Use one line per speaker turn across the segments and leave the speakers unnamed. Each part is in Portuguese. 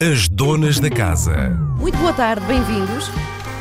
As donas da casa.
Muito boa tarde, bem-vindos.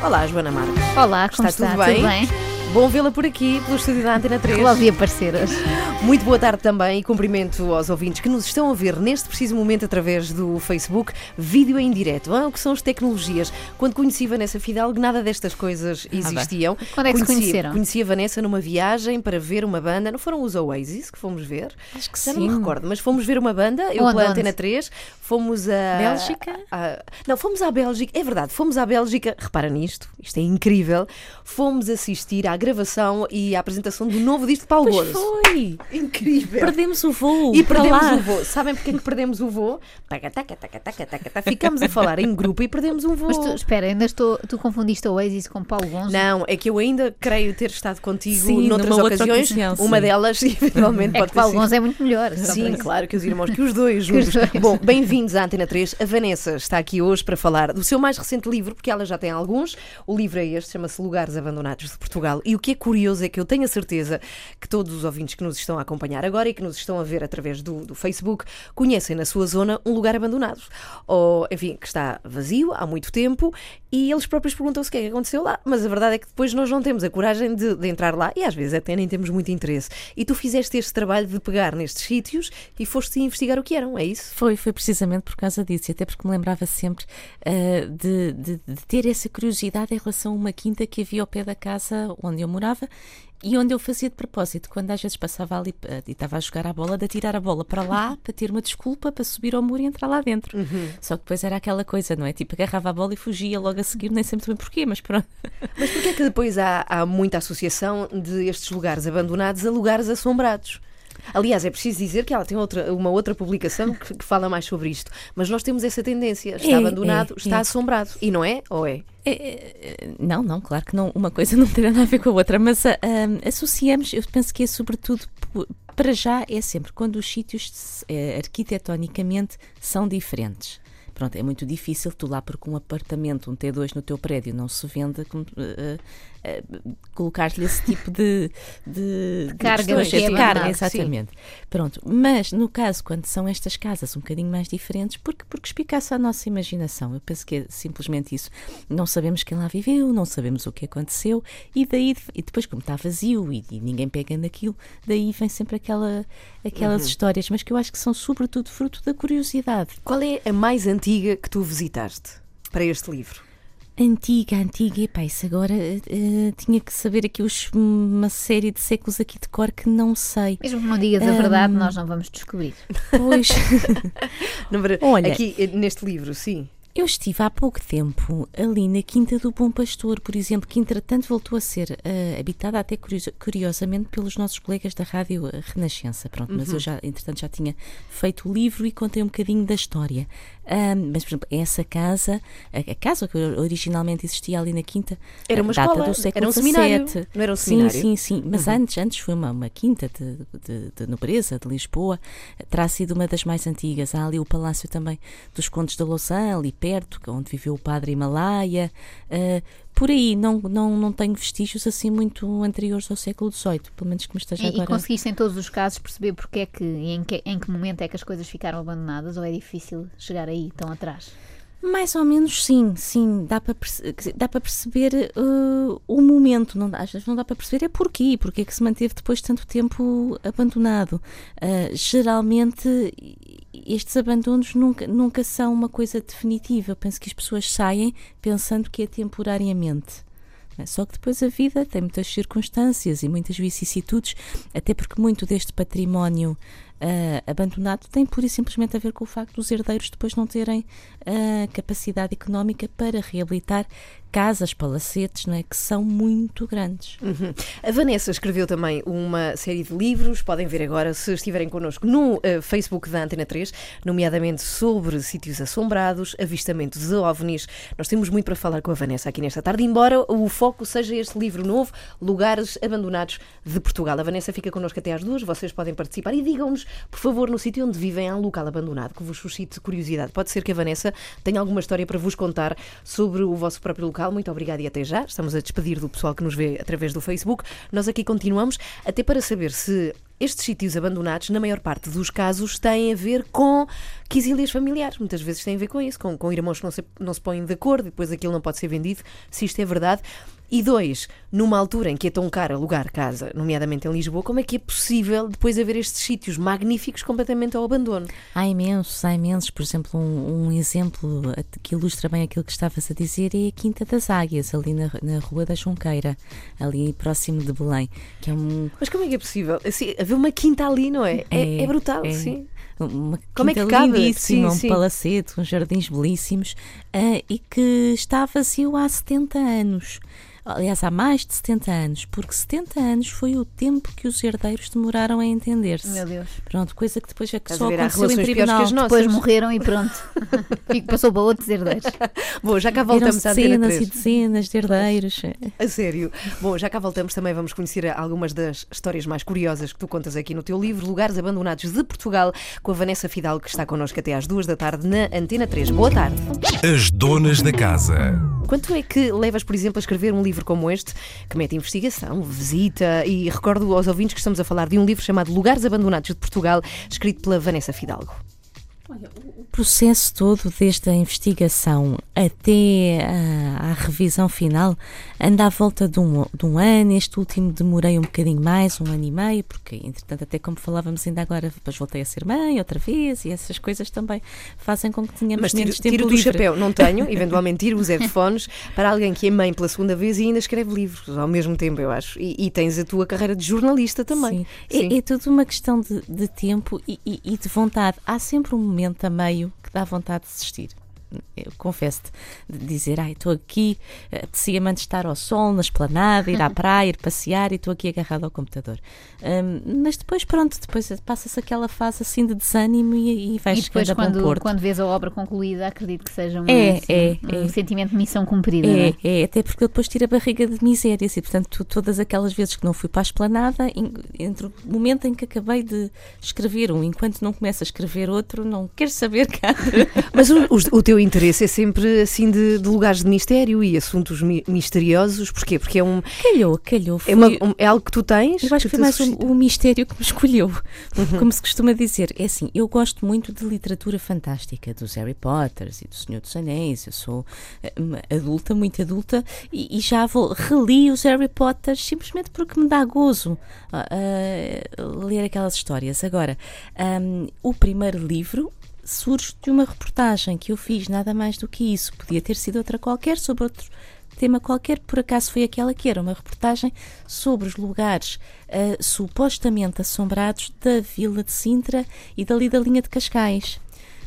Olá, Joana Marques.
Olá, como
Está
está?
tudo bem? Bom vê-la por aqui, pelo estúdio da Antena 3.
Logo aparecer hoje.
Muito boa tarde também e cumprimento aos ouvintes que nos estão a ver neste preciso momento através do Facebook, vídeo em direto. Ah, o que são as tecnologias? Quando conheci Vanessa Fidalgo, nada destas coisas existiam.
Quando é que se
Conhecia-
conheceram?
Conheci a Vanessa numa viagem para ver uma banda. Não foram os Oasis que fomos ver?
Acho que
Já não me
sim.
recordo, mas fomos ver uma banda, eu
Onde,
pela? Antena 3, fomos a.
Bélgica?
a- não, fomos à Bélgica, é verdade, fomos à Bélgica, repara nisto, isto é incrível. Fomos assistir à gravação e à apresentação do novo disco de Paulo
Pois
Gonçalves.
foi!
Incrível.
Perdemos o voo.
E perdemos
lá.
o voo. Sabem porque é que perdemos o voo? Taca, taca, taca, taca, taca, taca. Ficamos a falar em grupo e perdemos um voo.
Mas tu, espera, ainda estou. Tu confundiste a Oasis com Paulo Gonzo?
Não, é que eu ainda creio ter estado contigo
Sim,
noutras
numa outra
ocasiões.
ocasião,
uma
sim.
delas, eventualmente,
É
pode
que Paulo. Gonzo é muito melhor.
Sim, claro que os irmãos, que os dois juntos.
os dois.
Bom, bem-vindos à Antena 3. A Vanessa está aqui hoje para falar do seu mais recente livro, porque ela já tem alguns. O livro é este, chama-se Lugares Abandonados de Portugal. E o que é curioso é que eu tenho a certeza que todos os ouvintes que nos estão a acompanhar agora e que nos estão a ver através do, do Facebook conhecem na sua zona um lugar abandonado. Ou, enfim, que está vazio há muito tempo e eles próprios perguntam-se o que é que aconteceu lá. Mas a verdade é que depois nós não temos a coragem de, de entrar lá e às vezes até nem temos muito interesse. E tu fizeste este trabalho de pegar nestes sítios e foste investigar o que eram, é isso?
Foi, foi precisamente por causa disso, e até porque me lembrava sempre ah, de, de- de ter essa curiosidade em relação a uma quinta que havia ao pé da casa onde eu morava e onde eu fazia de propósito, quando às vezes passava ali ah, e estava a jogar a bola, de atirar a bola para lá para ter uma desculpa para subir ao muro e entrar lá dentro. Só que depois era aquela coisa, não é? Tipo, agarrava a bola e fugia logo a seguir, nem sempre bem porquê, mas pronto.
Mas porquê é que depois há, há muita associação de estes lugares abandonados a lugares assombrados? Aliás, é preciso dizer que ela tem outra, uma outra publicação que, que fala mais sobre isto. Mas nós temos essa tendência. Está
É,
abandonado,
é,
está
é.
assombrado. E não é? Ou é?
É, é, é, Não, não, claro que não, uma coisa não tem nada a ver com a outra, mas ah, associamos, eu penso que é sobretudo, para já é sempre quando os sítios eh, arquitetonicamente são diferentes. Pronto, é muito difícil tu lá porque um apartamento, um T2 no teu prédio não se vende, como, ah, ah, colocar-lhe esse tipo de, de, de
carga é
de carga,
abandonado,
exatamente. Pronto, mas no caso, quando são estas casas um bocadinho mais diferentes, porque, porque explica-se a nossa imaginação. Eu penso que é simplesmente isso. Não sabemos quem lá viveu, não sabemos o que aconteceu, e daí, e depois, como está vazio e, e ninguém pega naquilo, daí vem sempre aquela, aquelas histórias, mas que eu acho que são sobretudo fruto da curiosidade.
Qual é a mais antiga que tu visitaste para este livro?
Antiga, antiga, epá, isso agora eh, tinha que saber aqui os, uma série de séculos aqui de cor que não sei.
Mesmo que não digas a verdade, nós não vamos descobrir.
Pois.
Não,
Olha-
aqui eh, neste livro, sim.
Eu estive há pouco tempo ali na Quinta do Bom Pastor, por exemplo, que entretanto voltou a ser eh, habitada até curioso- curiosamente pelos nossos colegas da Rádio Renascença. Pronto, mas eu já, entretanto, já tinha feito o livro e contei um bocadinho da história. Ahm, mas, por exemplo, essa casa, a, casa que originalmente existia ali na Quinta,
Era uma
data
escola,
do século
era um seminário,
XVII.
não era um
sim,
seminário?
Sim, sim, mas antes, antes foi uma, uma quinta de, de, de nobreza de Lisboa, terá sido uma das mais antigas. Há ali o Palácio também dos Condes da Louçã, ali perto, onde viveu o padre Himalaia. Ah, por aí, não, não, não tenho vestígios assim muito anteriores ao século XVIII, pelo menos que me esteja
E, e
agora.
conseguiste em todos os casos perceber porque é que e em que, em que momento é que as coisas ficaram abandonadas ou é difícil chegar aí tão atrás?
Mais ou menos sim, sim, dá para, dá para perceber uh, o momento, não, às vezes não dá para perceber é porquê, porque é que se manteve depois de tanto tempo abandonado. Uh, geralmente estes abandonos nunca, nunca são uma coisa definitiva, eu penso que as pessoas saem pensando que é temporariamente. é? Só que depois a vida tem muitas circunstâncias e muitas vicissitudes, até porque muito deste património ah, abandonado tem pura e simplesmente a ver com o facto dos herdeiros depois não terem a capacidade económica para reabilitar casas, palacetes, não é? que são muito grandes.
Uhum. A Vanessa escreveu também uma série de livros, podem ver agora se estiverem connosco no eh, Facebook da Antena 3, nomeadamente sobre sítios assombrados, avistamentos de ovnis. Nós temos muito para falar com a Vanessa aqui nesta tarde, embora o foco seja este livro novo, Lugares Abandonados de Portugal. A Vanessa fica connosco até às duas, vocês podem participar e digam-nos por favor, no sítio onde vivem há um local abandonado que vos suscite curiosidade. Pode ser que a Vanessa tenha alguma história para vos contar sobre o vosso próprio local. Muito obrigada e até já. Estamos a despedir do pessoal que nos vê através do Facebook. Nós aqui continuamos, até para saber se estes sítios abandonados, na maior parte dos casos, têm a ver com quisílias familiares. Muitas vezes têm a ver com isso, com, com irmãos que não se, não se põem de acordo, depois aquilo não pode ser vendido, se isto é verdade. E dois, numa altura em que é tão caro alugar casa, nomeadamente em Lisboa, como é que é possível depois haver estes sítios magníficos completamente ao abandono?
Há imensos, há imensos. Por exemplo, um, um exemplo que ilustra bem aquilo que estavas a dizer é a Quinta das Águias, ali na, na Rua da Junqueira, ali próximo de Belém. Que é um...
Mas como é que é possível? Assim, haver uma quinta ali, não é? É, é brutal,
é.
sim.
Uma
Como é que cabe?
lindíssima,
Sim,
um palacete, uns jardins belíssimos ah, e que está vazio há 70 anos. Aliás, há mais de 70 anos, porque 70 anos foi o tempo que os herdeiros demoraram a entender-se.
Meu Deus.
Pronto, coisa que depois é que
Estás a
só aconteceu em
piores que
tribunal.
as nossas.
Depois morreram e pronto. Fico, passou para outros herdeiros.
Bom, já cá voltamos Antena
dezenas
3.
e dezenas de herdeiros.
A sério. Bom, já cá voltamos também, vamos conhecer algumas das histórias mais curiosas que tu contas aqui no teu livro, Lugares Abandonados de Portugal, com a Vanessa Fidal, que está connosco até às duas da tarde na Antena 3. Boa tarde.
As donas da casa.
Quanto é que levas, por exemplo, a escrever um livro como este, que mete investigação, visita, e recordo aos ouvintes que estamos a falar de um livro chamado Lugares Abandonados de Portugal, escrito pela Vanessa Fidalgo.
O processo todo, desde a investigação até à revisão final, anda à volta de um, de um ano. Este último demorei um bocadinho mais, um ano e meio, porque, entretanto, até como falávamos ainda agora, depois voltei a ser mãe outra vez, e essas coisas também fazem com que tenhamos
Mas tiro,
menos tempo
tiro do chapéu, não tenho, eventualmente tiro os headphones para alguém que é mãe pela segunda vez e ainda escreve livros ao mesmo tempo, eu acho. E, e tens a tua carreira de jornalista também.
Sim. É, é tudo uma questão de, de tempo e, e- e de vontade. Há sempre um momento a meio que dá vontade de desistir. Eu confesso-te, de dizer, ai, estou aqui, eh, apetecia-me antes estar ao sol, na esplanada, ir à praia, ir passear e estou aqui agarrado ao computador. Hum, mas depois, pronto, depois passa-se aquela fase assim de desânimo e, e vais
E depois,
chegando a bom
quando,
porto.
quando vês a obra concluída, acredito que seja um,
É, é,
um
é.
sentimento de missão cumprida.
É,
é?
é, até porque eu depois tiro a barriga de misérias e, portanto, tu- todas aquelas vezes que não fui para a esplanada, entre o momento em que acabei de escrever um, enquanto não começo a escrever outro, não quero saber, cara.
Mas o, os- o teu interesse é sempre assim de, de lugares de mistério e assuntos mi- misteriosos. Porquê? Porque é, um,
Calhou, calhou.
é, uma-
Foi-
um- é algo que tu tens.
Eu acho que foi mais um, o mistério que me escolheu, como se costuma dizer. É assim, eu gosto muito de literatura fantástica, dos Harry Potters e do Senhor dos Anéis. Eu sou eh, adulta, muito adulta, e, e já vou reli os Harry Potters simplesmente porque me dá gozo ah, ah, ler aquelas histórias. Agora, ahm, o primeiro livro surge de uma reportagem que eu fiz, nada mais do que isso. Podia ter sido outra qualquer, sobre outro tema qualquer, por acaso foi aquela que era uma reportagem sobre os lugares ah, supostamente assombrados da Vila de Sintra e dali da linha de Cascais.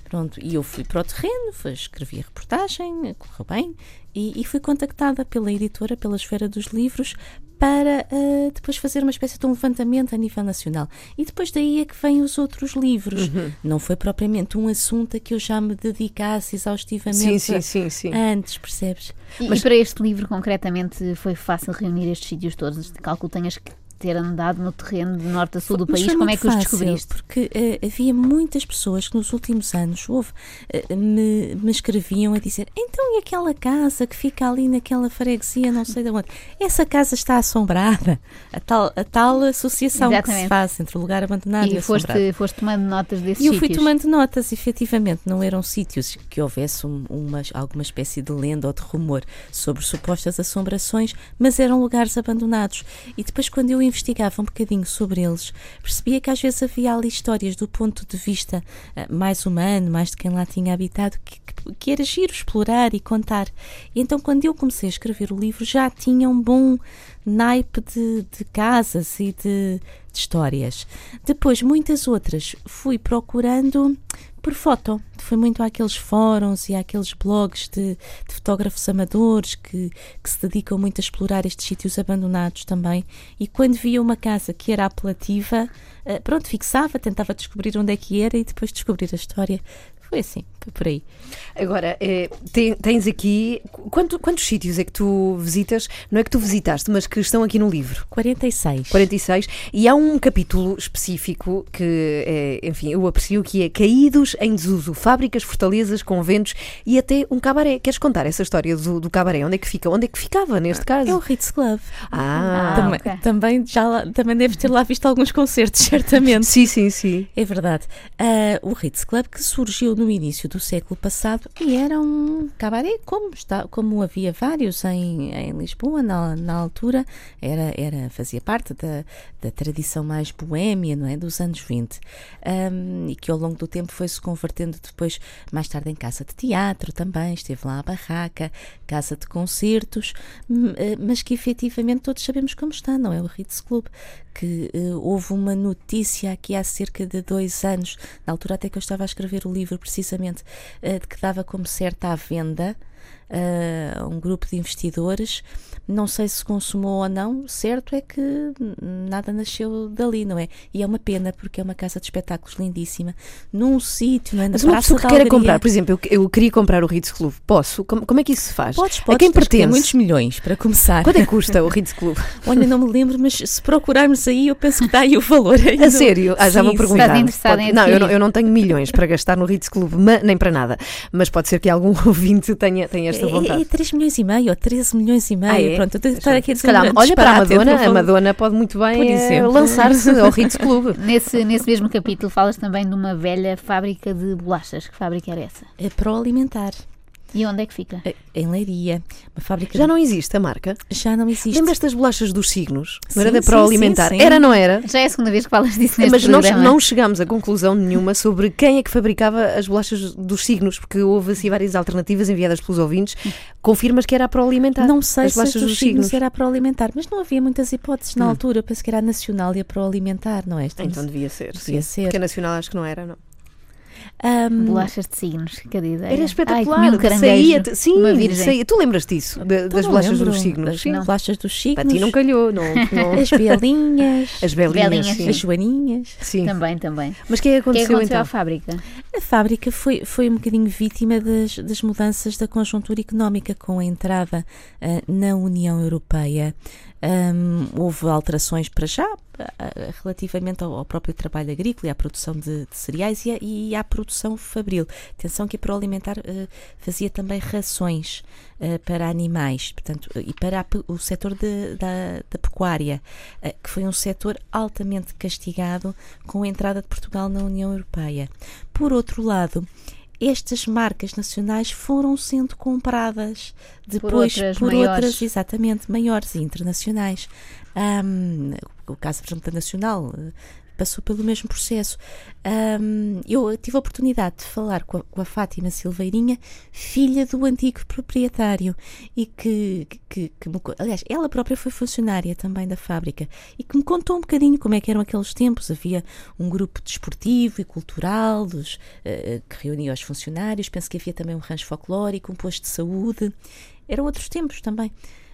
Pronto, e eu fui para o terreno, fui- escrevi a reportagem, correu bem, e, e fui contactada pela editora, pela Esfera dos Livros, para ah, depois fazer uma espécie de um levantamento a nível nacional. E depois daí é que vêm os outros livros. Não foi propriamente um assunto a que eu já me dedicasse exaustivamente
Sim, sim, sim, sim.
antes, percebes?
E,
Mas-
e para este livro, concretamente, foi fácil reunir estes sítios todos? Calculo que tenhas que ter andado no terreno de norte a sul do país. Como é que os
fácil,
descobriste?
Porque eh, havia muitas pessoas que nos últimos anos houve, eh, me, me escreviam a dizer então e aquela casa que fica ali naquela freguesia, não sei de onde, essa casa está assombrada. A tal, a tal associação que se
Exatamente.
faz entre o lugar abandonado e,
E
assombrado.
foste, foste tomando notas desses
E eu fui
sítios?
tomando notas, efetivamente, não eram sítios que houvesse um- uma, alguma espécie de lenda ou de rumor sobre supostas assombrações, mas eram lugares abandonados. E depois, quando eu investigava um bocadinho sobre eles, percebia que às vezes havia ali histórias do ponto de vista ah, mais humano, mais de quem lá tinha habitado, que, que, que era giro explorar e contar. E então, quando eu comecei a escrever o livro, já tinha um bom naipe de, de casas e de, de histórias. Depois, muitas outras fui procurando por foto. Fui muito àqueles fóruns e àqueles blogs de, de fotógrafos amadores que, que se dedicam muito a explorar estes sítios abandonados também. E quando via uma casa que era apelativa, eh, pronto, fixava, tentava descobrir onde é que era e depois descobrir a história. Foi assim, foi por aí.
Agora, eh, te- tens aqui. quanto- quantos sítios é que tu visitas? Não é que tu visitaste, mas que estão aqui no livro?
46.
46. E há um capítulo específico que, é, enfim, eu aprecio que é Caídos em desuso, fábricas, fortalezas, conventos e até um cabaré. Queres contar essa história do, do cabaré? Onde é que fica? Onde é que ficava neste
É o
caso?
Ritz Club.
Ah,
Ah,
também,
ok.
também, já lá- também deves ter lá visto alguns concertos, certamente.
sim, sim, sim.
É verdade. Ah, o Ritz Club que surgiu no início do século passado e era um cabaré, como, está, como havia vários em, em Lisboa na, na altura, era, era, fazia parte da, da tradição mais boémia, não é? Dos anos 20. Ahm, e que ao longo do tempo foi-se convertendo depois, mais tarde, em casa de teatro também, esteve lá a barraca, casa de concertos, eh, mas que efetivamente todos sabemos como está, não é? O Ritz Club, que eh, houve uma notícia aqui há cerca de dois anos, na altura até que eu estava a escrever o livro precisamente, eh, de que dava como certa à venda a um grupo de investidores. Não sei se consumou ou não, certo é que nada nasceu dali, não é? E é uma pena, porque é uma casa de espetáculos lindíssima, num sítio, não é? Na
Mas uma
Praça
pessoa que queira comprar, por exemplo, eu, eu queria comprar o Ritz Club. Posso? Como, como é que isso se faz?
Podes,
a
podes,
quem
tens que ter
pertence?
muitos milhões para começar.
Quanto é que custa o Ritz Club?
Olha, não me lembro, mas se procurarmos aí, eu penso que está aí o valor. ainda.
A sério? Ah, já
Sim,
vou perguntar.
Em
não, eu não, eu não tenho milhões para gastar no Ritz Club, nem para nada. Mas pode ser que algum ouvinte tenha, tenha esta
É,
vontade.
é 3 milhões e meio ou 13 milhões e meio.
Ah, é?
Pronto, eu tenho que estar aqui a dizer
olha para a Madonna, a. Madonna pode muito bem eh, lançar-se ao Ritz Club.
Nesse, nesse mesmo capítulo falas também de uma velha fábrica de bolachas. Que fábrica era essa?
É para o alimentar.
E onde é que fica?
É, Em Leiria. Uma fábrica
Já
de-
não existe a marca?
já não existe.
Lembras das bolachas dos signos? Não
Sim,
era da
sim,
Pro
sim,
Alimentar?
sim.
Era, não era?
Já é a segunda vez que falas disso neste
Mas
programa.
não chegámos a conclusão nenhuma sobre quem é que fabricava as bolachas dos signos, porque houve assim várias alternativas enviadas pelos ouvintes. Confirmas que era a Pro Alimentar?
Não sei
as
se as
bolachas
dos
dos
signos
signos.
era para o alimentar, mas não havia muitas hipóteses na
Hum.
altura. Penso que era a nacional e a para o alimentar, não é? Estamos-
Então devia ser.
Devia
sim.
ser.
Porque a Nacional acho que não era, não.
Ahm,
Bolachas de signos, cada ideia.
Era
Ai,
espetacular.
um caranguejo,
saía, sim,
uma virgem.
saía. Tu lembras disso? de-
então
das bolachas
lembro
dos signos?
Das
Sim.
bolachas dos signos.
Para ti não calhou, não, não-
As belinhas.
As belinhas,
Belinhas,
sim.
As joaninhas.
Sim.
Também, também.
Mas o que é que
O que é que
aconteceu,
aconteceu
então?
à fábrica?
A fábrica foi, foi um bocadinho vítima das, das mudanças da conjuntura económica com a entrada ah, na União Europeia. Houve alterações para já ah, relativamente ao, próprio trabalho agrícola e à produção de, de cereais e, à- e à produção fabril. Atenção que a Proalimentar ah, fazia também rações ah, para animais portanto, e para a o setor de- da, da pecuária, ah, que foi um setor altamente castigado com a entrada de Portugal na União Europeia. Por outro lado, estas marcas nacionais foram sendo compradas depois
outras
por
maiores.
outras, exatamente, maiores e internacionais. Ahm, o caso, por exemplo, da Nacional passou pelo mesmo processo. Ahm, eu tive a oportunidade de falar com a, com a Fátima Silveirinha, filha do antigo proprietário, e que, que, que me aliás, ela própria foi funcionária também da fábrica, e que me contou um bocadinho como é que eram aqueles tempos. Havia um grupo desportivo e cultural dos, eh, que reunia os funcionários, penso que havia também um rancho folclórico, um posto de saúde. Eram outros tempos também.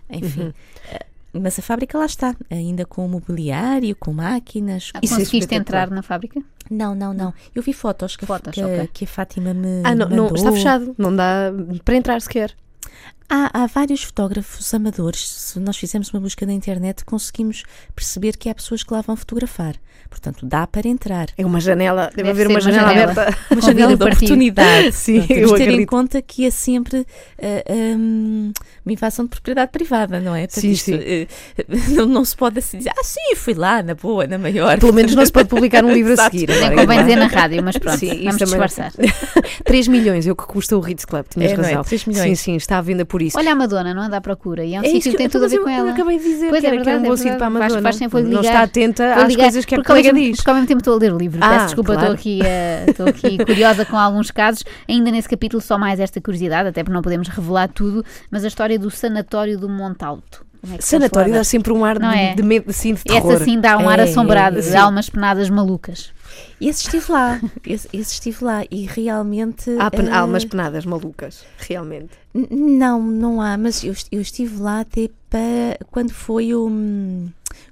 Enfim. eh, Mas a fábrica lá está, ainda com mobiliário, com máquinas.
Ah,
Isso é
Conseguiste entrar na fábrica?
Não, não, não. Eu vi fotos que, a-
Fotos,
que, a-
ok.
que a Fátima me
Ah, não, não,
mandou.
está fechado. Não dá para entrar sequer.
Há, há vários fotógrafos amadores. Se nós fizermos uma busca na internet, conseguimos perceber que há pessoas que lá vão fotografar. Portanto, dá para entrar.
É uma janela, deve,
Deve
haver uma
uma
janela,
janela.
aberta.
Uma janela de oportunidade.
Sim,
Não, Temos ter em
acredito.
conta que é sempre ah, hum, uma invasão de propriedade privada, não é? Portanto,
Sim,
isto,
sim.
eh, não, não se pode assim dizer, ah, sim, fui lá, na boa, na maior.
Pelo menos não se pode publicar um livro a seguir.
Nem convém
claro.
dizer na rádio, mas pronto,
Sim,
vamos
também-
disfarçar.
3 milhões é o que custa o Ritz Club, tinhas
É, é?
razão.
3 milhões.
Sim, sim, está à venda por isso.
Olha a Madonna, não anda à procura. E é um
É
sítio que tem tudo a ver
eu-
com
Eu
ela.
acabei de dizer
Pois
que
é
era, que era um
verdade,
bom
é
sítio para a
verdade. Faz-
Madonna.
faz sempre
não
ligar.
está atenta às
ligar,
coisas que a colega
mesmo-
diz.
Porque ao mesmo tempo estou a ler o livro.
Ah,
Peço desculpa,
claro.
estou aqui, estou aqui curiosa com alguns casos. Ainda nesse capítulo, só mais esta curiosidade, até porque não podemos revelar tudo, mas a história do sanatório do Montalto. É
Sanatório dá sempre um ar
Não
de,
é?
de medo, assim, de terror.
Esse assim dá um ar
É,
assombrado,
é,
de
sim.
almas penadas malucas.
Esse estive lá, esse, esse estive lá e realmente.
Há, pen- há
eh,
umas penadas malucas, realmente.
Não, não há, mas eu, eu estive lá até para quando foi o. hum,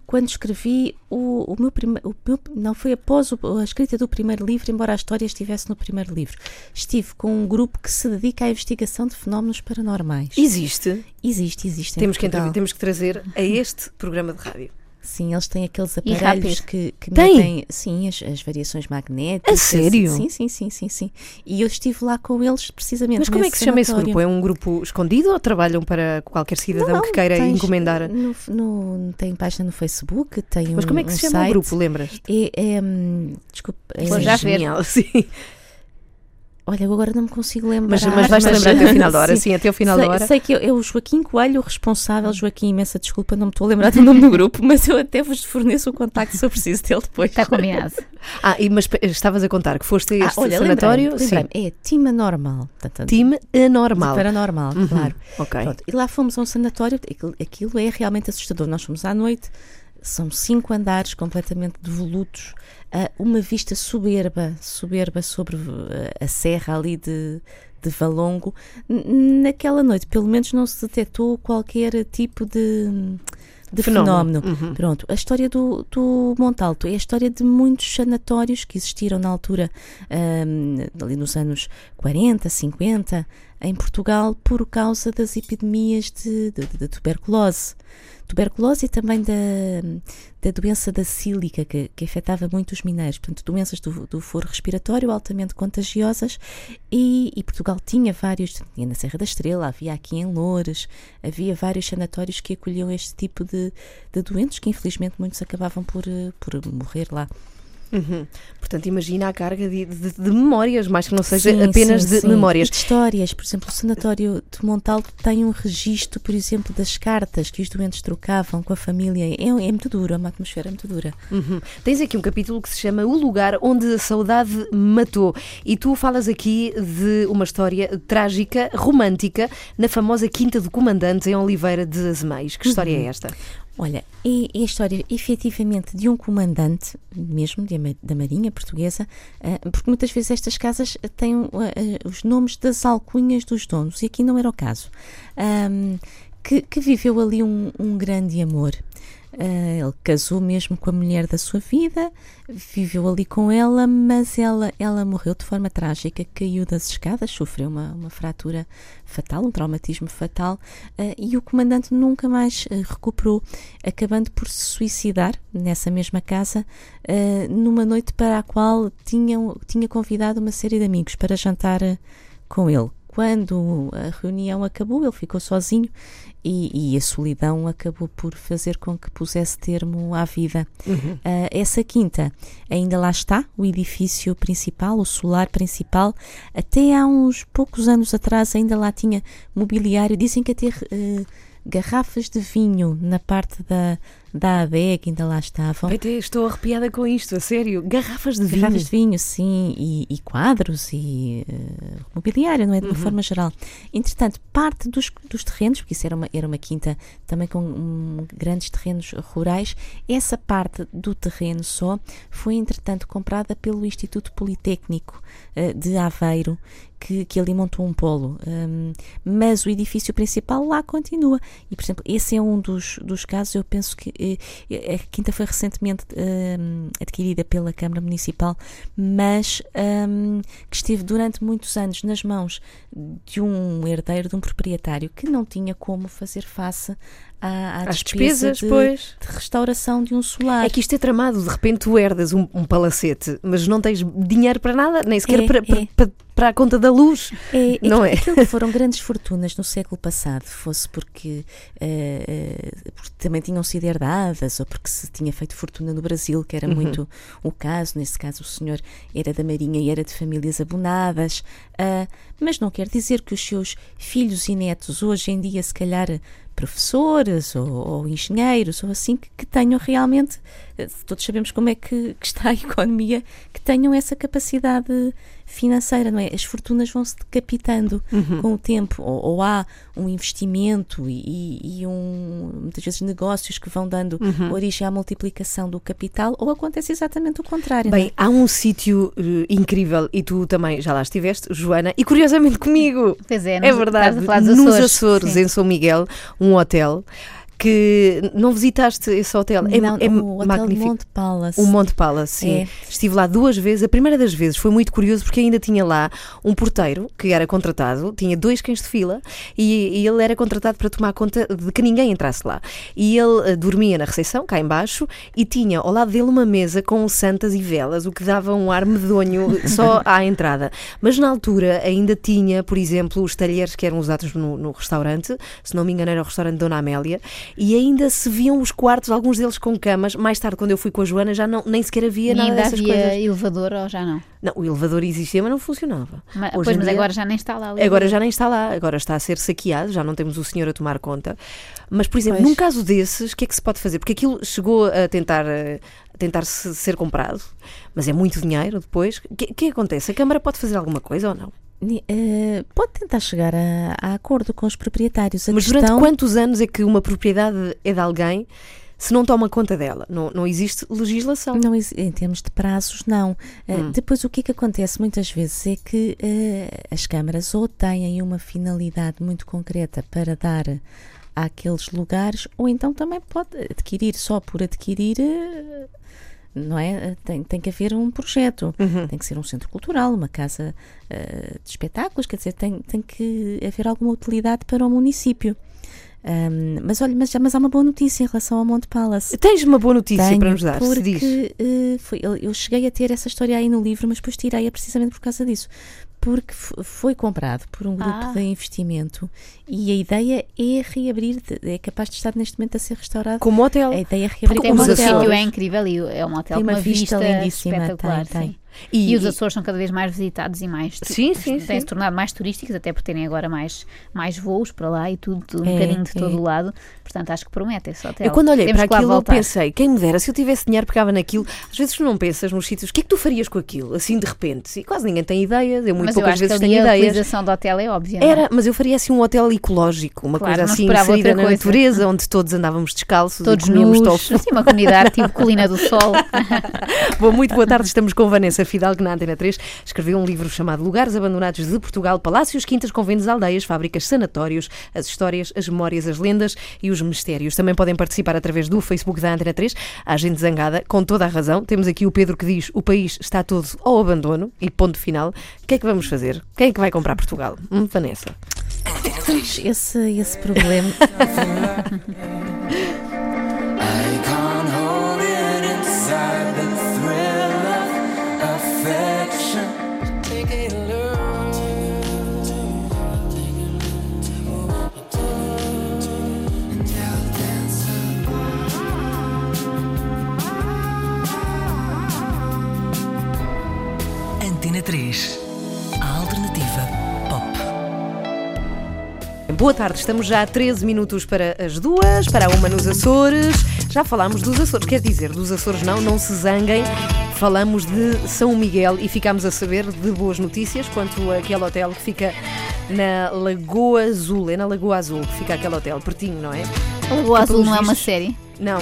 Quando escrevi o, o meu primeiro. Não foi após o- a escrita do primeiro livro, embora a história estivesse no primeiro livro. Estive com um grupo que se dedica à investigação de fenómenos paranormais.
Existe.
Existe, existe. em
Temos que, temos que trazer a este programa de rádio.
Sim, eles têm aqueles aparelhos que, que
Tem?
metem sim, as, as variações magnéticas.
A sério?
Sim, sim, sim, sim, sim. E eu estive lá com eles precisamente.
Mas como é que se chama esse grupo? É um grupo escondido ou trabalham para qualquer cidadão
Não,
que queira
tens-
encomendar?
No, no- tem página no Facebook, tem
Mas
um,
como é que se
um
chama o
site.
grupo, lembras?
É, é, hum, desculpa, é,
já ver.
Genial, sim.
Olha, eu agora não me consigo lembrar.
Mas, mas vais-te lembrar até o final da hora, sim, até o final
sei,
da hora.
sei que é o Joaquim Coelho, o responsável. Joaquim, imensa desculpa, não me estou a lembrar do nome do grupo, mas eu até vos forneço o contacto se eu preciso dele depois.
Está combinado.
Ah, e, mas estavas a contar que foste a
Ah,
este
olha,
sanatório?
lembrei-me, lembrei-me, é Time Anormal. Portanto,
Time anormal.
Paranormal,
Uhum,
claro.
Ok.
Pronto, e lá fomos a um sanatório, aquilo, é realmente assustador. Nós fomos à noite, são cinco andares completamente devolutos, ah, uma vista soberba, soberba sobre ah, a serra ali de, de Valongo. Naquela noite, pelo menos, não se detectou qualquer tipo de, de
Fenómeno.
fenómeno.
Uhum.
Pronto, a história do, do Montalto é a história de muitos sanatórios que existiram na altura, ahm, ali nos anos 40, 50, em Portugal, por causa das epidemias de, de- de tuberculose. Tuberculose e também da, da doença da sílica, que, que afetava muito os mineiros. Portanto, doenças do, do foro respiratório altamente contagiosas. E, e Portugal tinha vários, tinha na Serra da Estrela, havia aqui em Loures, havia vários sanatórios que acolhiam este tipo de, de doentes, que infelizmente muitos acabavam por, eh, por morrer lá.
Uhum. Portanto, imagina a carga de, de- de memórias, mais que não seja
Sim,
apenas
sim,
de
sim.
memórias.
E de histórias, por exemplo, o Sanatório de Montalto tem um registro, por exemplo, das cartas que os doentes trocavam com a família. É, é muito duro, é uma atmosfera muito dura.
Uhum. Tens aqui um capítulo que se chama O Lugar Onde a Saudade Matou. E tu falas aqui de uma história trágica, romântica, na famosa Quinta do Comandante, em Oliveira de Azeméis. Que história
Uhum.
é esta?
Olha, é, a história efetivamente de um comandante, mesmo de da Marinha Portuguesa, ah, porque muitas vezes estas casas têm ah, ah, os nomes das alcunhas dos donos, e aqui não era o caso. Que, que viveu ali um, um grande amor. Ah, ele casou mesmo com a mulher da sua vida, viveu ali com ela, mas ela, ela morreu de forma trágica, caiu das escadas, sofreu uma, uma fratura fatal, um traumatismo fatal, ah, e o comandante nunca mais ah, recuperou, acabando por se suicidar nessa mesma casa, numa noite para a qual tinham, tinha convidado uma série de amigos para jantar com ele. Quando a reunião acabou, ele ficou sozinho e, e a solidão acabou por fazer com que pusesse termo à vida. Ah, essa quinta ainda lá está, o edifício principal, o solar principal. Até há uns poucos anos atrás ainda lá tinha mobiliário. Dizem que até eh, garrafas de vinho na parte da, da adega ainda lá estavam.
Até estou arrepiada com isto, a sério. Garrafas de vinho.
Garrafas de vinho, sim, e, e quadros e eh, mobiliário, não é? De uma forma geral. Entretanto, parte dos, dos terrenos, porque isso era uma, era uma quinta também com hum, grandes terrenos rurais, essa parte do terreno só foi, entretanto, comprada pelo Instituto Politécnico eh, de Aveiro, que, que ali montou um polo. Hum, mas o edifício principal lá continua. E, por exemplo, esse é um dos, dos casos, eu penso que a quinta foi recentemente hum, adquirida pela Câmara Municipal, mas hum, que esteve durante muitos anos nas mãos de um herdeiro, de um proprietário que não tinha como fazer face à, à
Às
despesa
despesas,
de,
pois.
de restauração de um solar.
É que isto é tramado, de repente tu herdas um, um palacete, mas não tens dinheiro para nada, nem sequer
É,
para,
é.
para, para- para a conta da luz.
É,
Não
aquilo-
é?
aquilo que foram grandes fortunas no século passado, fosse porque, eh, porque também tinham sido herdadas ou porque se tinha feito fortuna no Brasil, que era
Uhum.
muito o caso. Nesse caso, o senhor era da Marinha e era de famílias abonadas. ah, mas não quer dizer que os seus filhos e netos, hoje em dia, se calhar professores ou, ou engenheiros ou assim, que, que tenham realmente, eh, todos sabemos como é que, que está a economia, que tenham essa capacidade financeira, não é? As fortunas vão se decapitando
Uhum.
com o tempo, ou, ou há um investimento e, e um, muitas vezes negócios que vão dando
Uhum.
origem à multiplicação do capital, ou acontece exatamente o contrário. não é?
Bem, há um sítio eh, incrível e tu também já lá estiveste, Joana, e curiosamente comigo.
Pois é,
É verdade,
estás a falar dos
nos
Açores.
Açores,
Sim.
em São Miguel, um hotel que não visitaste esse hotel. É,
não,
é
o Hotel
magnífico.
Monte Palace.
O Monte Palace, sim.
É.
Estive lá duas vezes. A primeira das vezes foi muito curioso porque ainda tinha lá um porteiro que era contratado, tinha dois cães de fila e, e ele era contratado para tomar conta de que ninguém entrasse lá. E ele eh, dormia na recepção, cá embaixo, e tinha ao lado dele uma mesa com santas e velas, o que dava um ar medonho só à entrada. Mas na altura ainda tinha, por exemplo, os talheres que eram usados no, no restaurante, se não me engano era o restaurante Dona Amélia, e ainda se viam os quartos, alguns deles com camas. Mais tarde, quando eu fui com a Joana, já não, nem sequer havia
E
nada
ainda
dessas
havia
coisas.
elevador ou já não?
Não, o elevador existia, mas não funcionava.
Mas,
Hoje
pois, mas
dia-
agora já nem está lá. o
Agora já nem está lá, agora está a ser saqueado, já não temos o senhor a tomar conta. Mas, por exemplo,
Pois.
num caso desses, o que é que se pode fazer? Porque aquilo chegou a tentar, eh, a tentar se- ser comprado, mas é muito dinheiro depois. O que, que acontece? A Câmara pode fazer alguma coisa ou não?
Eh, pode tentar chegar a, a acordo com os proprietários. A
mas
questão,
durante quantos anos é que uma propriedade é de alguém se não toma conta dela? Não, não existe legislação.
Não, em termos de prazos, não. Eh,
Hum.
Depois, o que é que acontece muitas vezes é que eh, as câmaras ou têm uma finalidade muito concreta para dar àqueles lugares, ou então também pode adquirir só por adquirir. Não é? Tem, tem que haver um projeto,
Uhum.
tem que ser um centro cultural, uma casa eh, de espetáculos, quer dizer, tem, tem que haver alguma utilidade para o município. Ahm, mas olha, mas, mas há uma boa notícia em relação ao Monte Palace.
Tens uma boa notícia
Tenho,
para nos dar, se diz.
porque eh, foi, eu, eu cheguei a ter essa história aí no livro, mas depois tirei-a precisamente por causa disso. Porque foi comprado por um grupo
Ah.
de investimento e a ideia é reabrir, é capaz de estar neste momento a ser restaurado.
Como hotel.
A ideia é reabrir
Porque
Tem um
hotel.
sítio é incrível e é um hotel
Tem
com
uma
uma
vista
vista,
lindíssima,
espetacular.
tem, tem.
Sim. E, os Açores são cada vez mais visitados e mais
Sim, sim,
têm
sim.
se tornado mais turísticos, até por terem agora mais, mais voos para lá e tudo, tudo um
É,
bocadinho de
é.
todo o lado. Portanto, acho que promete esse hotel.
Eu quando olhei
Temos
para aquilo, eu pensei, quem me dera, se eu tivesse dinheiro, pegava naquilo. Às vezes não pensas nos sítios, o que é que tu farias com aquilo, assim de repente? E quase ninguém tem ideias, eu muito
Mas eu
poucas
que
vezes tenho
a
ideias.
utilização do hotel é óbvia. é?
Era, mas eu faria assim um hotel ecológico, uma
Claro,
coisa assim inserida na
coisa.
natureza, onde todos andávamos descalços
Todos
e comíamos
nus,
tofu.
assim uma comunidade tipo Colina do Sol.
Bom, muito boa tarde, estamos com Vanessa Fidalgo na Antena 3. Escreveu um livro chamado Lugares Abandonados de Portugal, Palácios, Quintas, Conventos, Aldeias, Fábricas, Sanatórios, as histórias, as memórias, as lendas e os mistérios. Também podem participar através do Facebook da Antena 3. Há gente zangada, com toda a razão. Temos aqui o Pedro que diz o país está todo ao abandono e ponto final. O que é que vamos fazer? Quem é que vai comprar Portugal? Hum, Vanessa.
Esse, esse problema.
3. A alternativa pop.
Boa tarde, estamos já a 13 minutos para as duas, para a uma nos Açores. Já falámos dos Açores, quer dizer, dos Açores não, não se zanguem. Falamos de São Miguel e ficámos a saber de boas notícias quanto àquele hotel que fica na Lagoa Azul. É na Lagoa Azul que fica aquele hotel, pertinho, não é?
A Lagoa Azul não é uma
vistos,
série.
Não.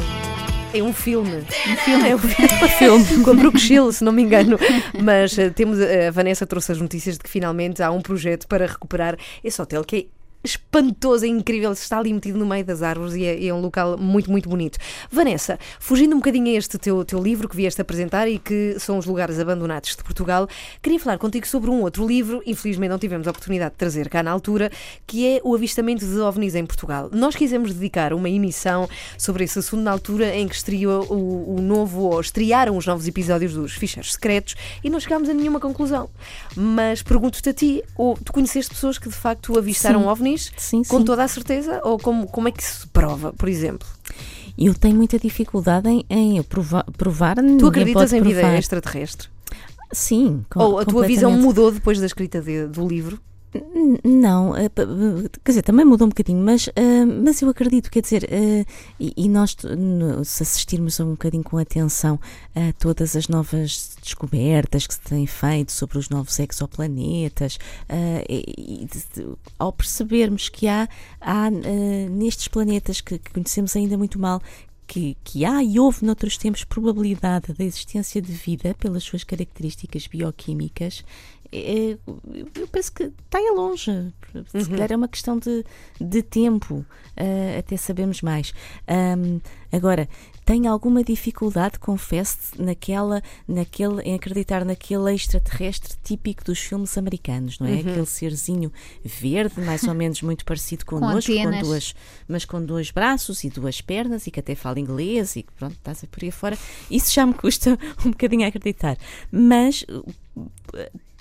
É um filme. Um filme? É um filme. Com a Brooke Shield, se não me engano. Mas eh, temos, eh, a Vanessa trouxe as notícias de que finalmente há um projeto para recuperar esse hotel que é espantoso, é incrível, está ali metido no meio das árvores e é, é um local muito, muito bonito. Vanessa, fugindo um bocadinho a este teu, teu livro que vieste apresentar e que são os lugares abandonados de Portugal, queria falar contigo sobre um outro livro, infelizmente não tivemos a oportunidade de trazer cá na altura, que é o avistamento de ovnis em Portugal. Nós quisemos dedicar uma emissão sobre esse assunto na altura em que estreou o, o novo, ou estrearam os novos episódios dos Ficheiros Secretos e não chegámos a nenhuma conclusão. Mas pergunto-te a ti, ou tu conheceste pessoas que de facto avistaram
Sim.
ovnis
Sim,
com
sim.
toda a certeza? Ou como, como é que se prova, por exemplo?
Eu tenho muita dificuldade em, em provar, provar.
Tu acreditas em vida extraterrestre?
Sim, com,
ou a tua visão mudou depois da escrita de- do livro?
Não, eh, p- quer dizer, também mudou um bocadinho, mas, eh, mas eu acredito, quer dizer, eh, e, nós, se assistirmos um bocadinho com atenção a todas as novas descobertas que se têm feito sobre os novos exoplanetas, eh, e, ao percebermos que há, há eh, nestes planetas que, que conhecemos ainda muito mal, que, que há e houve noutros tempos probabilidade da existência de vida pelas suas características bioquímicas, é, eu penso que está aí longe. Se calhar é uma questão de, de tempo ah, até sabermos mais. Ahm, agora, tenho alguma dificuldade, confesso, naquela, naquele, em acreditar naquele extraterrestre típico dos filmes americanos, não é? Aquele serzinho verde, mais ou menos muito parecido connosco, com
antenas.
duas, mas com dois braços e duas pernas e que até fala inglês e pronto, estás a por aí fora. Isso já me custa um bocadinho a acreditar. Mas uh,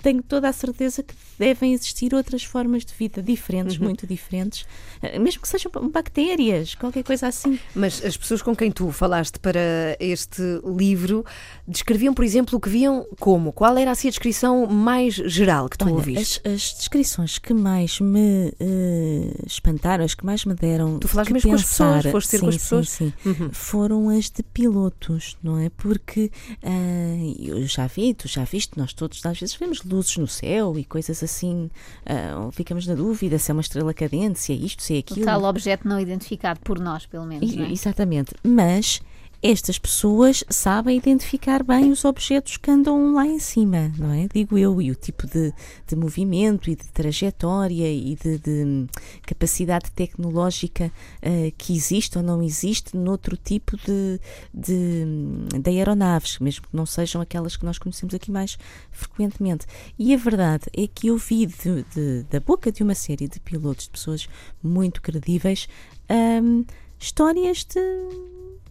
tenho toda a certeza que devem existir outras formas de vida diferentes, muito diferentes, eh, mesmo que sejam bactérias, qualquer coisa assim.
Mas as pessoas com quem tu falaste para este livro descreviam, por exemplo, o que viam como? Qual era assim a descrição mais geral que tu
Olha,
ouviste?
as, as descrições que mais me eh, espantaram, as que mais me deram.
Tu falaste mesmo com as pessoas,
pensar,
foste ter
sim,
com as
sim,
pessoas?
Sim,
Uhum.
Foram as de pilotos, não é? Porque ah, eu já vi, tu já viste, nós todos às vezes vemos luzes no céu e coisas assim, ah, ficamos na dúvida se é uma estrela cadente, se é isto, se é
O
aquilo.
tal objeto não identificado por nós, pelo menos.
E-
é?
Exatamente. Mas estas pessoas sabem identificar bem os objetos que andam lá em cima, não é? Digo eu, e o tipo de, de movimento e de trajetória e de, de, hum, capacidade tecnológica eh, que existe ou não existe noutro tipo de, de, hum, de aeronaves, mesmo que não sejam aquelas que nós conhecemos aqui mais frequentemente. E a verdade é que eu vi de- de- da boca de uma série de pilotos, de pessoas muito credíveis, hum, histórias de,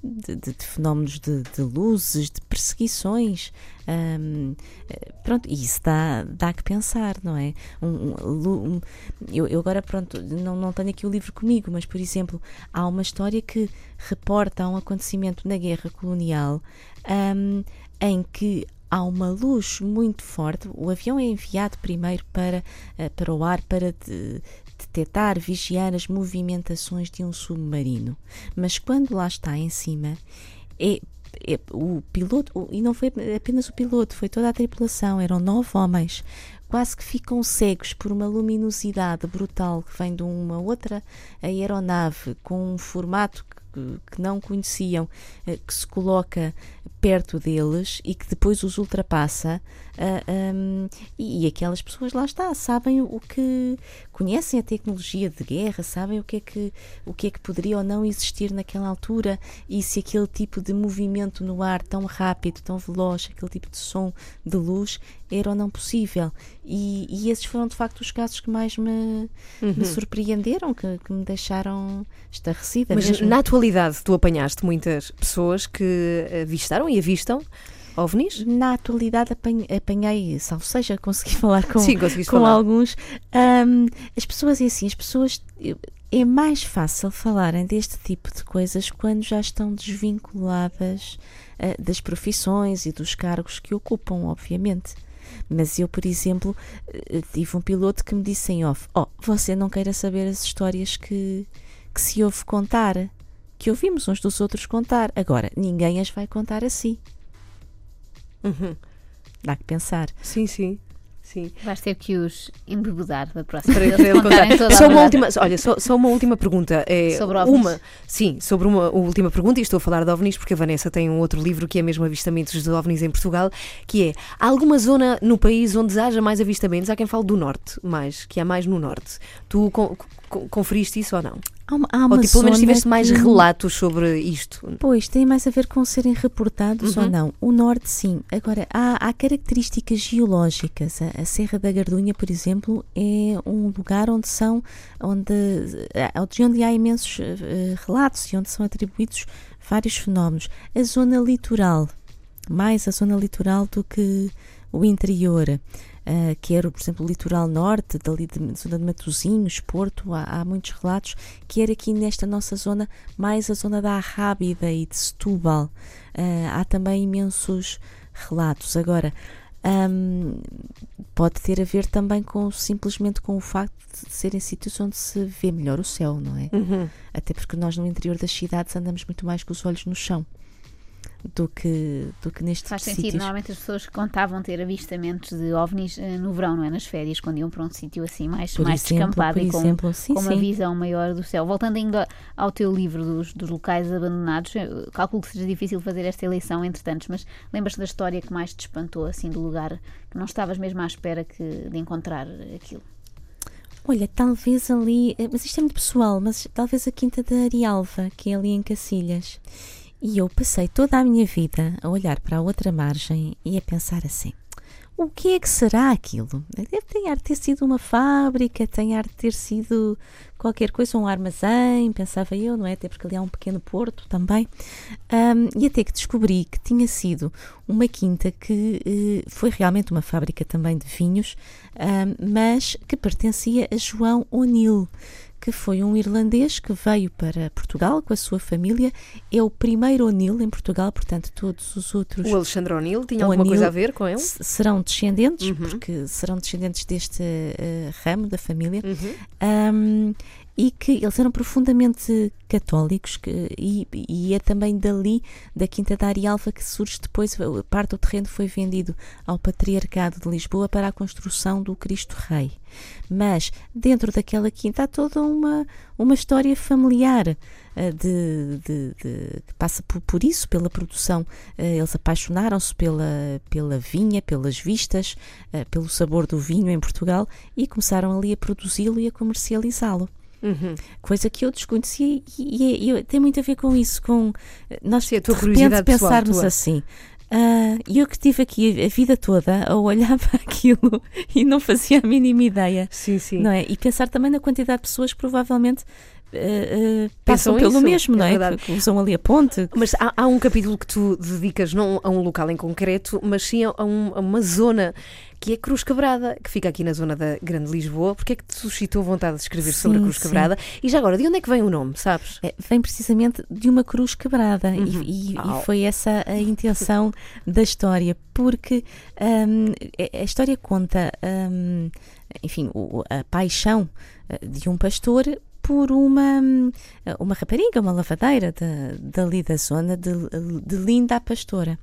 de, de- de fenómenos de, de luzes, de perseguições. hum, eh, pronto, isso dá, dá que pensar, não é? Um- um- um- eu, eu agora, pronto, não, não tenho aqui o livro comigo, mas, por exemplo, há uma história que reporta um acontecimento na guerra colonial hum, em que há uma luz muito forte. O avião é enviado primeiro para, eh, para o ar para detectar, vigiar as movimentações de um submarino. Mas quando lá está em cima, é, é o piloto, o- e não foi apenas o piloto, foi toda a tripulação, eram nove homens. Quase que ficam cegos por uma luminosidade brutal que vem de uma outra aeronave com um formato que, que não conheciam, eh, que se coloca perto deles e que depois os ultrapassa. Ah, hum, e, e aquelas pessoas lá está, sabem o que conhecem a tecnologia de guerra, sabem o que é que o que é que poderia ou não existir naquela altura e se aquele tipo de movimento no ar tão rápido, tão veloz, aquele tipo de som de luz era ou não possível. E, e esses foram de facto os casos que mais me, me surpreenderam, que, que me deixaram estarrecida.
Mas
mesmo.
na atualidade tu apanhaste muitas pessoas que avistaram e avistam ovnis?
Na atualidade apanhei, apanhei salvo seja, consegui falar com,
Sim,
com
falar.
alguns. Ahm, as pessoas, é assim, as pessoas. É mais fácil falarem deste tipo de coisas quando já estão desvinculadas ah, das profissões e dos cargos que ocupam, obviamente. Mas eu, por exemplo, eh, tive um piloto que me disse em off: Oh, você não queira saber as histórias que, que se ouve contar, que ouvimos uns dos outros contar. Agora, ninguém as vai contar assim.
Uhum.
Dá que pensar.
Sim, sim. Sim.
Vais ter que os embebedar da próxima
Para,
vez.
para ele contar.
toda
Só uma última, olha, só, só uma última pergunta. É
Sobre ovnis?
uma, sim, sobre uma última pergunta, e estou a falar de ovnis porque a Vanessa tem um outro livro que é mesmo avistamentos de ovnis em Portugal, que é há alguma zona no país onde haja mais avistamentos? Há quem fale do norte, mais, que há mais no norte. Tu con- con- conferiste isso ou não? Ou tipo, pelo menos tiveste mais
que-
relatos sobre isto?
Pois, tem mais a ver com serem reportados
Uhum.
ou não. O norte, sim. Agora, há, há características geológicas. A, a Serra da Gardunha, por exemplo, é um lugar onde são, onde, eh, de onde há imensos eh, relatos e onde são atribuídos vários fenómenos. A zona litoral, mais a zona litoral do que o interior. Uh, quer, por exemplo, o litoral norte, dali de zona de Matosinhos, Porto, há, há muitos relatos, quer aqui nesta nossa zona, mais a zona da Arrábida e de Setúbal. Uh, há também imensos relatos. Agora, Ahm, pode ter a ver também com simplesmente com o facto de serem sítios onde se vê melhor o céu, não é?
Uhum.
Até porque nós no interior das cidades andamos muito mais com os olhos no chão do que, do que nestes
Faz sentido.
sítios.
Normalmente as pessoas contavam ter avistamentos de ovnis eh, no verão, não é? Nas férias, quando iam para um sítio assim mais,
Por
mais
exemplo,
descampado e com,
exemplo, sim,
com uma
sim.
visão maior do céu. Voltando ainda ao teu livro dos, dos locais abandonados, eu calculo que seja difícil fazer esta eleição entre tantos, mas lembras-te da história que mais te espantou, assim, do lugar que não estavas mesmo à espera que, de encontrar aquilo?
Olha, talvez ali, eh, mas isto é muito pessoal, mas talvez a Quinta da Arialva, que é ali em Cacilhas. E eu passei toda a minha vida a olhar para a outra margem e a pensar assim: o que é que será aquilo? Deve ter ter sido uma fábrica, tem de ter sido qualquer coisa, um armazém, pensava eu, não é? Até porque ali há um pequeno porto também. Ahm, e até que descobri que tinha sido uma quinta que eh, foi realmente uma fábrica também de vinhos, ahm, mas que pertencia a João O'Neill que foi um irlandês que veio para Portugal com a sua família. É o primeiro O'Neill em Portugal, portanto, todos os outros
O Alexandre O'Neill tinha alguma coisa a ver com ele?
serão descendentes,
Uhum.
porque serão descendentes deste eh, ramo da família.
Uhum.
Um, e que eles eram profundamente católicos que- e, e é também dali da Quinta da Arialva que surge depois, parte do terreno foi vendido ao Patriarcado de Lisboa para a construção do Cristo Rei. Mas dentro daquela quinta há toda uma, uma história familiar eh, de, de- de- que passa por, por isso, pela produção. Eh, Eles apaixonaram-se pela, pela vinha, pelas vistas, eh, pelo sabor do vinho em Portugal e começaram ali a produzi-lo e a comercializá-lo.
Uhum.
Coisa que eu desconhecia e, e- e tem muito a ver com isso, com eh, nós
Sim,
de repente
pessoal,
pensarmos
tua.
assim. ah, E eu que estive aqui a vida toda a olhar para aquilo e não fazia a mínima ideia,
Sim, sim.
não é? E pensar também na quantidade de pessoas que provavelmente eh,
Pensam
passam pelo
isso,
mesmo,
é
não é? que usam ali a ponte.
Mas há, há um capítulo que tu dedicas não a um local em concreto, mas sim a, um- a uma zona que é Cruz Quebrada, que fica aqui na zona da Grande Lisboa. Porque é que te suscitou vontade de escrever sobre a
Sim,
Cruz
sim.
Quebrada? E já agora, de onde é que vem o nome, sabes?
É, vem precisamente de uma cruz quebrada e-
Uhum.
e, e
Au.
foi essa a intenção da história, porque hum, a- a história conta, hum, enfim, a paixão eh, de um pastor por uma, hum, uma rapariga, uma lavadeira da, dali da zona de, de Linda a Pastora.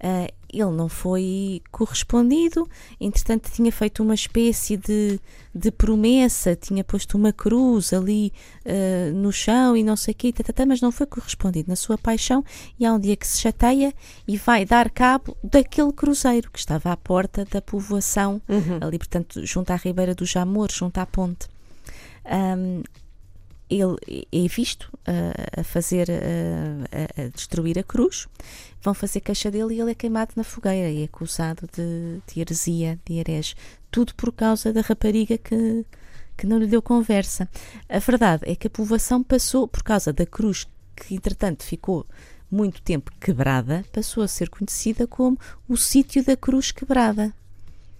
Ah, ele não foi correspondido, entretanto tinha feito uma espécie de, de promessa, tinha posto uma cruz ali ah, no chão e não sei o quê, tatatá, mas não foi correspondido na sua paixão e há um dia que se chateia e vai dar cabo daquele cruzeiro que estava à porta da povoação, ali portanto junto à Ribeira do Jamor, junto à ponte. Ahm, ele é visto ah, a fazer, a, a destruir a cruz, vão fazer queixa dele e ele é queimado na fogueira e é acusado de, de heresia, de herege. Tudo por causa da rapariga que, que não lhe deu conversa. A verdade é que a povoação passou, por causa da cruz, que entretanto ficou muito tempo quebrada, passou a ser conhecida como o sítio da cruz quebrada.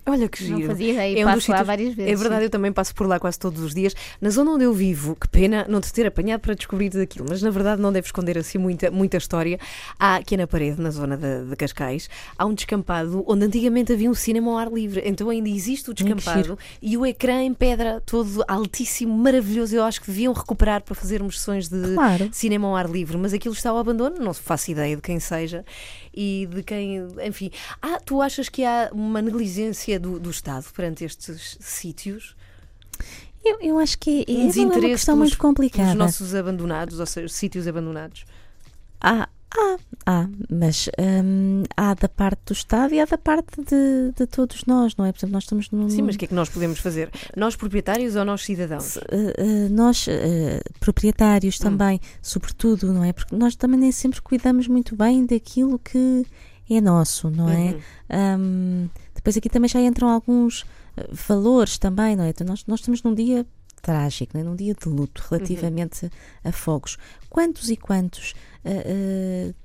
Olha que
Não
giro.
fazia ideia,
É um
passo lá
sítios-
várias vezes.
É verdade, eu também passo por lá quase todos os dias. Na zona onde eu vivo, que pena não te ter apanhado para descobrir daquilo, mas na verdade não devo esconder assim muita, muita história. Há aqui na parede, na zona de, de Cascais, há um descampado onde antigamente havia um cinema ao ar livre. Então ainda existe o descampado e o ecrã em pedra, todo altíssimo, maravilhoso. Eu acho que deviam recuperar para fazermos sessões de
Claro.
cinema ao ar livre, mas aquilo está ao abandono, não faço ideia de quem seja e de quem, enfim. Ah, tu achas que há uma negligência do, do Estado perante estes sítios?
Eu, eu acho que é,
Um
é uma questão
pelos-
muito complicada.
Os nossos abandonados, ou seja, sítios abandonados.
Há, há, há, mas hum, há da parte do Estado e há da parte de, de todos nós, não é? Por exemplo, nós estamos num.
Sim, mas o que é que nós podemos fazer? Nós proprietários ou nós cidadãos?
Eh, eh, nós, eh, proprietários
Hum.
também, sobretudo, não é? Porque nós também nem sempre cuidamos muito bem daquilo que é nosso, não é?
Uhum.
Hum, depois aqui também já entram alguns valores também, não é? Então, nós, nós estamos num dia trágico, é? num dia de luto relativamente a fogos. Quantos e quantos ah, ah,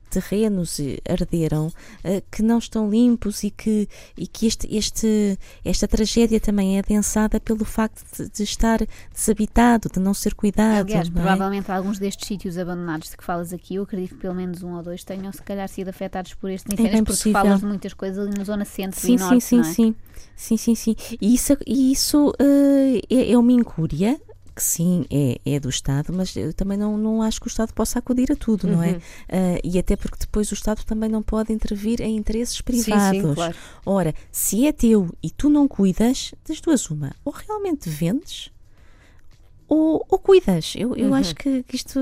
terrenos eh, arderam ah, que não estão limpos e que, e que este, este, esta tragédia também é adensada pelo facto de, de estar desabitado, de não ser cuidado.
Aliás,
é?
provavelmente alguns destes sítios abandonados de que falas aqui, eu acredito que pelo menos um ou dois tenham se calhar sido afetados por estes incêndios,
É
porque
possível.
falas de muitas coisas ali na zona centro
Sim,
e
sim,
norte,
sim,
é?
sim. Sim, sim, sim. E isso, e isso eh, é, é uma incúria. Que sim, é, é do Estado, mas eu também não, não acho que o Estado possa acudir a tudo, não é? Eh, e até porque depois o Estado também não pode intervir em interesses privados.
sim, claro.
Ora, se é teu e tu não cuidas, das duas, uma, ou realmente vendes ou, ou cuidas. Eu, eu
Uhum.
acho que, isto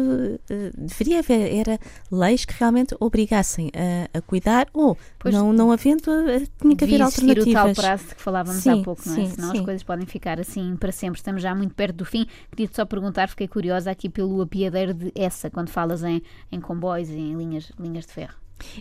eh, deveria haver era leis que realmente obrigassem a, a cuidar ou
Pois,
não, não havendo, eh, tinha que haver
existir o tal
alternativas.
prazo de que falávamos
Sim,
há pouco, não é?
sim,
Senão
sim.
as coisas podem ficar assim para sempre. Estamos já muito perto do fim. Queria-te só perguntar, fiquei curiosa aqui pelo apiadeiro de essa, quando falas em, em comboios e em linhas, linhas de ferro.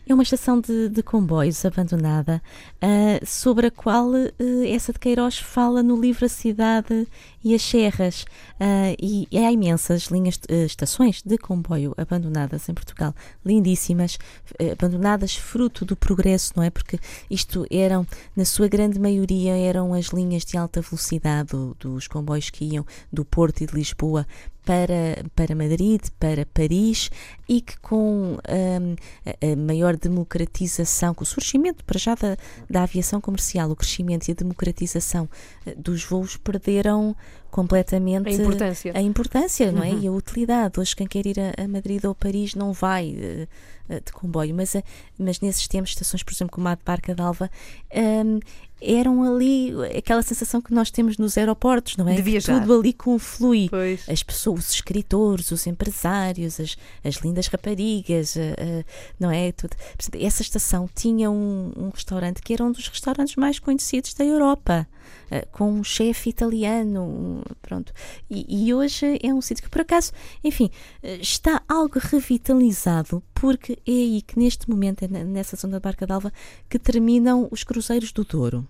É uma estação de, de comboios abandonada, ah, sobre a qual ah, essa de Queiroz fala no livro A Cidade e as Serras. Ah, e, e há imensas linhas, eh, estações de comboio abandonadas em Portugal, lindíssimas, eh, abandonadas fruto do progresso, não é? Porque isto eram, na sua grande maioria, eram as linhas de alta velocidade do- dos comboios que iam do Porto e de Lisboa para, para Madrid, para Paris e que com hum, a, a maior democratização, com o surgimento para já da, da aviação comercial, o crescimento e a democratização eh, dos voos perderam completamente
A importância.
a importância, não é?
Uhum.
E a utilidade. Hoje quem quer ir a, a Madrid ou Paris não vai eh, eh, de comboio, mas, eh, mas nesses tempos, estações, por exemplo, como a de Barca d'Alva, hum, eram ali aquela sensação que nós temos nos aeroportos, não é?
De viajar.
tudo ali conflui
Pois.
as pessoas, os escritores, os empresários, as, as lindas raparigas, eh, eh, não é? Tudo. Essa estação tinha um, um restaurante que era um dos restaurantes mais conhecidos da Europa, eh, com um chefe italiano, um- pronto. E, e hoje é um sítio que, por acaso, enfim, eh, está algo revitalizado, porque é aí que neste momento, é ne- nessa zona da Barca d'Alva, que terminam os cruzeiros do Douro.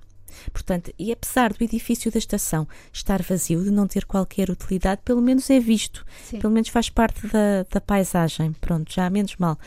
Portanto, e apesar do edifício da estação estar vazio, de não ter qualquer utilidade, pelo menos é visto,
Sim.
pelo menos faz parte da, da paisagem. Pronto, já menos mal.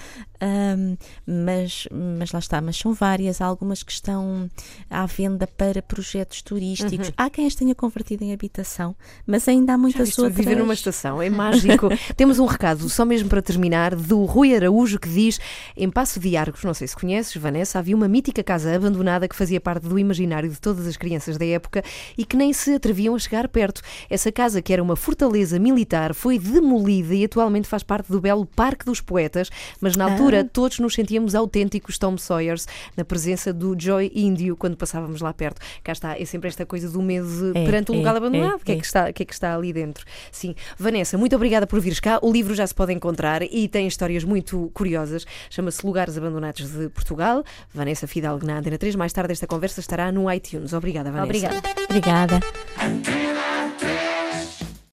Ahm, mas, mas lá está, mas são várias, há algumas que estão à venda para projetos turísticos. Há quem as tenha convertido em habitação, mas ainda há muitas outras.
viver numa estação é mágico. Temos um recado, só mesmo para terminar, do Rui Araújo que diz: em Passo de Arcos, não sei se conheces, Vanessa, havia uma mítica casa abandonada que fazia parte do imaginário de todas as crianças da época e que nem se atreviam a chegar perto. Essa casa, que era uma fortaleza militar, foi demolida e atualmente faz parte do belo Parque dos Poetas, mas na altura todos nos sentíamos autênticos Tom Sawyers na presença do Joy Índio quando passávamos lá perto. Cá está, é sempre esta coisa do medo
É,
perante um
é,
lugar abandonado.
é,
o, que é
é.
que está, o que é que está ali dentro? Sim. Vanessa, muito obrigada por vires cá. O livro já se pode encontrar e tem histórias muito curiosas. Chama-se Lugares Abandonados de Portugal. Vanessa Fidalgo na Antena 3. Mais tarde esta conversa estará no iTunes. Obrigada, Vanessa.
Obrigada.
Obrigada.